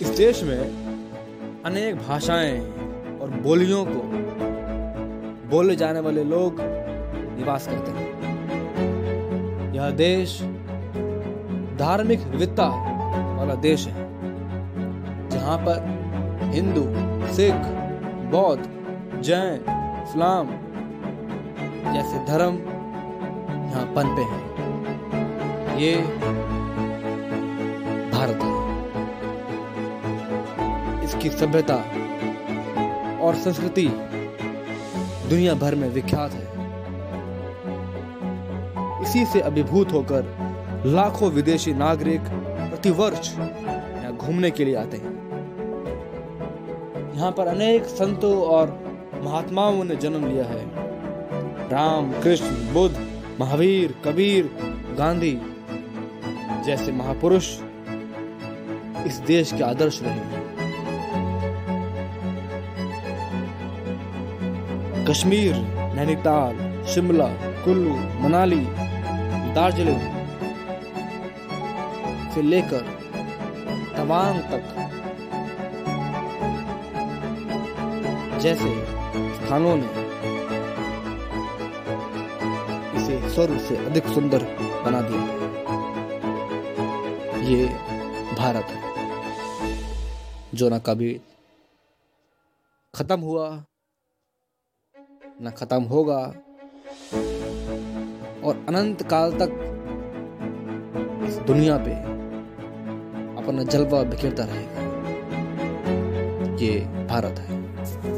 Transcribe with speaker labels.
Speaker 1: इस देश में अनेक भाषाएँ और बोलियों को बोले जाने वाले लोग निवास करते हैं। यह देश धार्मिक विविधता वाला देश है, जहाँ पर हिंदू, सिख, बौद्ध, जैन, इस्लाम जैसे धर्म यहाँ पनपे हैं। ये भारत है। इसकी सभ्यता और संस्कृति दुनिया भर में विख्यात है। इसी से अभिभूत होकर लाखों विदेशी नागरिक प्रतिवर्ष यहाँ घूमने के लिए आते हैं। यहाँ पर अनेक संतों और महात्माओं ने जन्म लिया है। राम, कृष्ण, बुद्ध, महावीर, कबीर, गांधी जैसे महापुरुष इस देश के आदर्श रहे हैं। कश्मीर, नैनीताल, शिमला, कुल्लू, मनाली, दार्जिलिंग से लेकर तवांग तक। जैसे स्थानों ने इसे स्वर्ग से अधिक सुंदर बना दिया। ये भारत है, जो न कभी खत्म हुआ। न खत्म होगा। और अनंत काल तक इस दुनिया पे अपना जलवा बिखेरता रहेगा। ये भारत है।